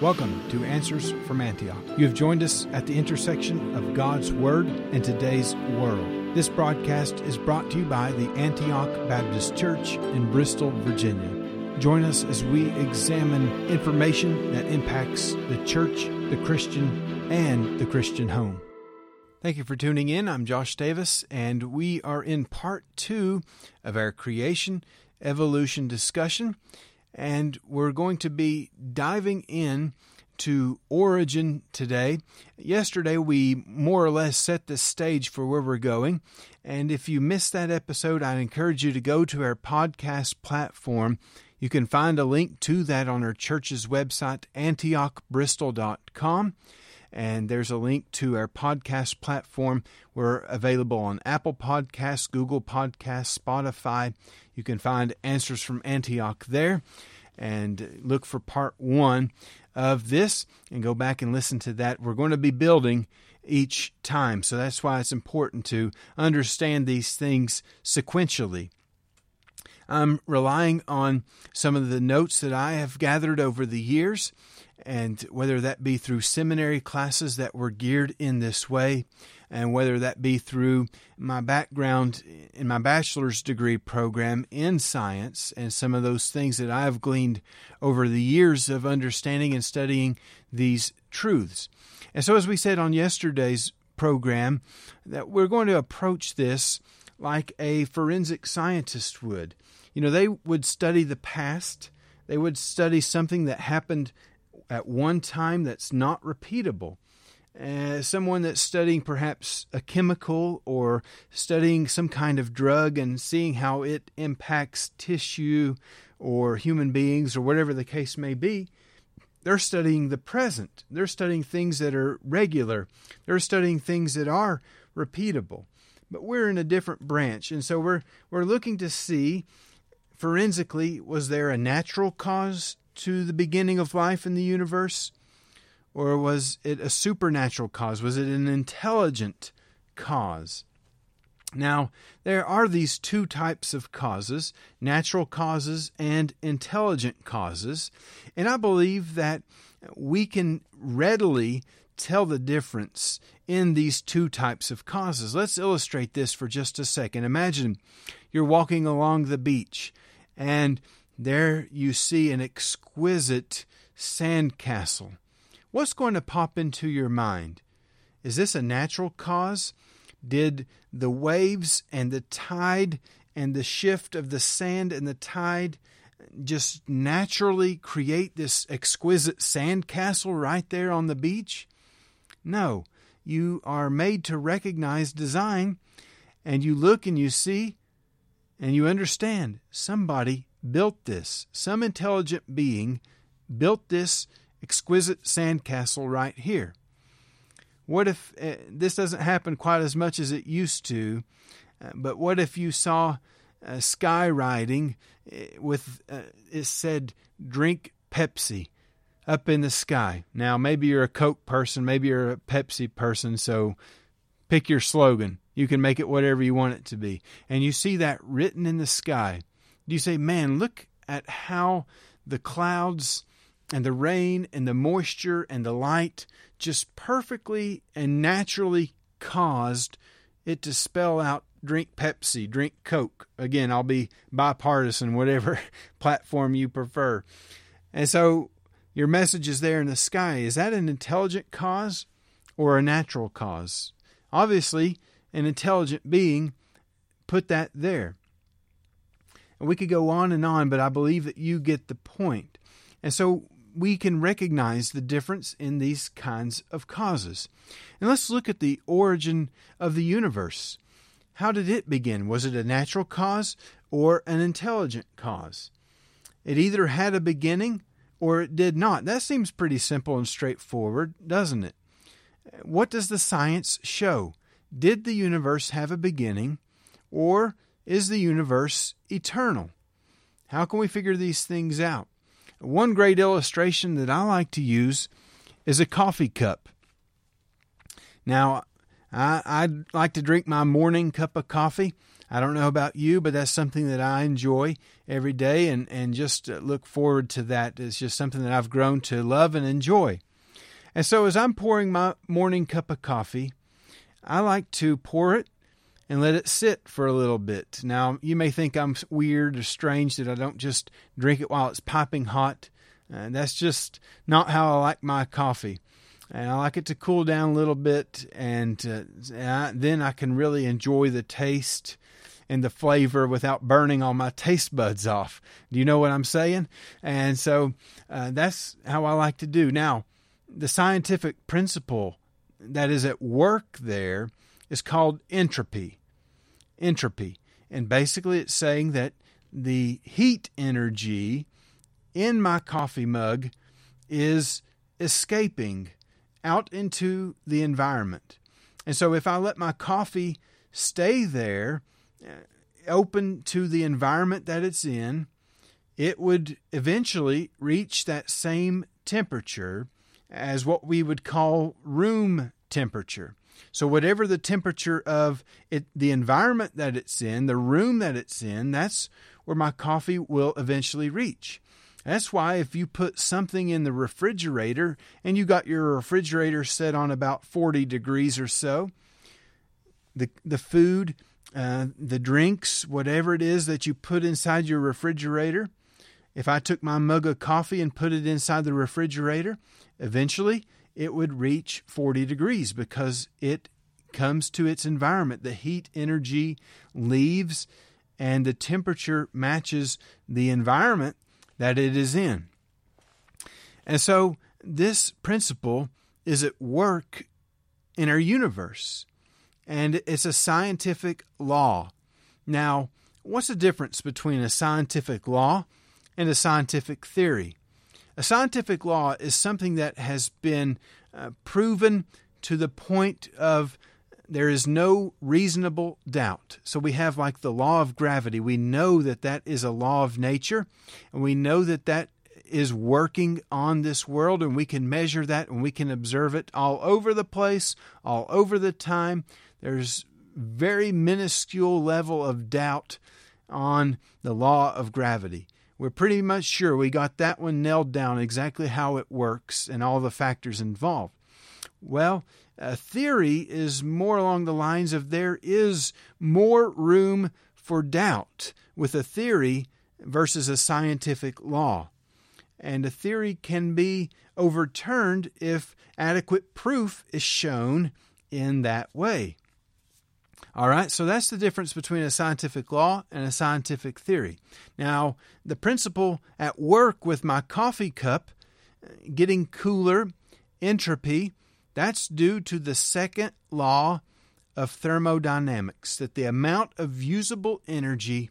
Welcome to Answers from Antioch. You have joined us at the intersection of God's Word and today's world. This broadcast is brought to you by the Antioch Baptist Church in Bristol, Virginia. Join us as we examine information that impacts the church, the Christian, and the Christian home. Thank you for tuning in. I'm Josh Davis, and we are in part two of our creation evolution discussion and we're going to be diving in to origin today. Yesterday, we more or less set the stage for where we're going. And if you missed that episode, I encourage you to go to our podcast platform. You can find a link to that on our church's website, antiochbristol.com. And there's a link to our podcast platform. We're available on Apple Podcasts, Google Podcasts, Spotify. You can find Answers from Antioch there and look for part one of this and go back and listen to that. We're going to be building each time. So that's why it's important to understand these things sequentially. I'm relying on some of the notes that I have gathered over the years, and whether that be through seminary classes that were geared in this way, and whether that be through my background in my bachelor's degree program in science and some of those things that I've gleaned over the years of understanding and studying these truths. And so, as we said on yesterday's program, that we're going to approach this like a forensic scientist would. You know, they would study the past, they would study something that happened at one time that's not repeatable uh, someone that's studying perhaps a chemical or studying some kind of drug and seeing how it impacts tissue or human beings or whatever the case may be, they're studying the present. They're studying things that are regular. They're studying things that are repeatable. But we're in a different branch, and so we're we're looking to see forensically was there a natural cause to the beginning of life in the universe? Or was it a supernatural cause? Was it an intelligent cause? Now, there are these two types of causes natural causes and intelligent causes. And I believe that we can readily tell the difference in these two types of causes. Let's illustrate this for just a second. Imagine you're walking along the beach and there you see an exquisite sandcastle. What's going to pop into your mind? Is this a natural cause? Did the waves and the tide and the shift of the sand and the tide just naturally create this exquisite sandcastle right there on the beach? No, you are made to recognize design and you look and you see and you understand somebody built this. Some intelligent being built this exquisite sandcastle right here. What if uh, this doesn't happen quite as much as it used to? Uh, but what if you saw uh, skywriting with it said "Drink Pepsi" up in the sky? Now, maybe you're a Coke person, maybe you're a Pepsi person, so pick your slogan. You can make it whatever you want it to be. And you see that written in the sky. Do you say, "Man, look at how the clouds." and the rain and the moisture and the light just perfectly and naturally caused it to spell out drink Pepsi, drink Coke. Again, I'll be bipartisan, whatever platform you prefer. And so your message is there in the sky. Is that an intelligent cause or a natural cause? Obviously, an intelligent being put that there. And we could go on and on, but I believe that you get the point. And so we can recognize the difference in these kinds of causes. And let's look at the origin of the universe. How did it begin? Was it a natural cause or an intelligent cause? It either had a beginning or it did not. That seems pretty simple and straightforward, doesn't it? What does the science show? Did the universe have a beginning or is the universe eternal? How can we figure these things out? One great illustration that I like to use is a coffee cup. Now, I, I like to drink my morning cup of coffee. I don't know about you, but that's something that I enjoy every day and, and just look forward to that. It's just something that I've grown to love and enjoy. And so as I'm pouring my morning cup of coffee, I like to pour it and let it sit for a little bit. Now, you may think I'm weird or strange that I don't just drink it while it's piping hot. And that's just not how I like my coffee. And I like it to cool down a little bit, and, uh, and then I can really enjoy the taste and the flavor without burning all my taste buds off. Do you know what I'm saying? And so uh, that's how I like to do. Now, the scientific principle that is at work there is called entropy. Entropy. And basically, it's saying that the heat energy in my coffee mug is escaping out into the environment. And so, if I let my coffee stay there, uh, open to the environment that it's in, it would eventually reach that same temperature as what we would call room temperature. So, whatever the temperature of it, the environment that it's in, the room that it's in, that's where my coffee will eventually reach. That's why if you put something in the refrigerator and you got your refrigerator set on about 40 degrees or so, the, the food, uh, the drinks, whatever it is that you put inside your refrigerator, if I took my mug of coffee and put it inside the refrigerator, eventually it would reach 40 degrees because it comes to its environment. The heat energy leaves and the temperature matches the environment that it is in. And so this principle is at work in our universe, and it's a scientific law. Now, what's the difference between a scientific law and a scientific theory? A scientific law is something that has been uh, proven to the point of there is no reasonable doubt. So we have like the law of gravity. We know that that is a law of nature, and we know that that is working on this world, and we can measure that and we can observe it all over the place, all over the time. There's very minuscule level of doubt on the law of gravity. We're pretty much sure we got that one nailed down exactly how it works and all the factors involved. Well, a theory is more along the lines of there is more room for doubt with a theory versus a scientific law. And a theory can be overturned if adequate proof is shown in that way. All right, so that's the difference between a scientific law and a scientific theory. Now, the principle at work with my coffee cup uh, getting cooler, entropy, that's due to the second law of thermodynamics that the amount of usable energy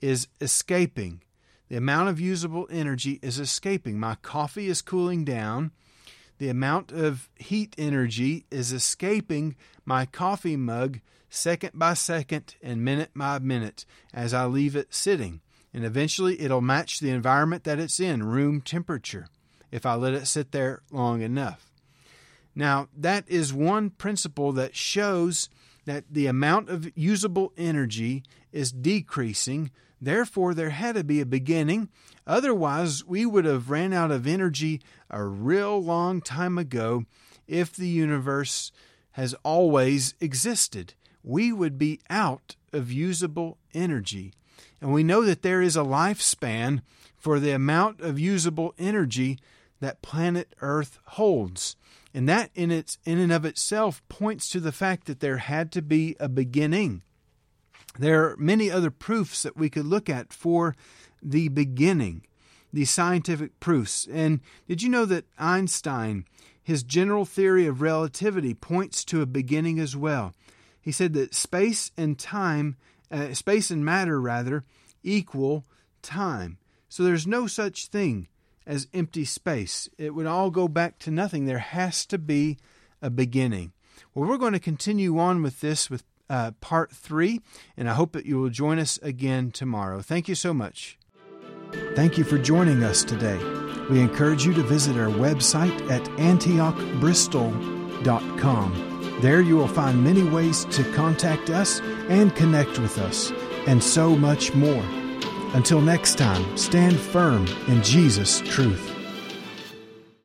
is escaping. The amount of usable energy is escaping. My coffee is cooling down. The amount of heat energy is escaping my coffee mug second by second and minute by minute as I leave it sitting. And eventually it'll match the environment that it's in, room temperature, if I let it sit there long enough. Now, that is one principle that shows that the amount of usable energy is decreasing. Therefore, there had to be a beginning. Otherwise, we would have ran out of energy a real long time ago if the universe has always existed. We would be out of usable energy. And we know that there is a lifespan for the amount of usable energy that planet Earth holds. And that in its in and of itself points to the fact that there had to be a beginning. There are many other proofs that we could look at for the beginning, the scientific proofs. And did you know that Einstein, his general theory of relativity, points to a beginning as well? He said that space and time, uh, space and matter rather, equal time. So there's no such thing as empty space. It would all go back to nothing. There has to be a beginning. Well, we're going to continue on with this with uh, part three, and I hope that you will join us again tomorrow. Thank you so much. Thank you for joining us today. We encourage you to visit our website at antiochbristol.com There you will find many ways to contact us and connect with us, and so much more. Until next time, stand firm in Jesus' truth.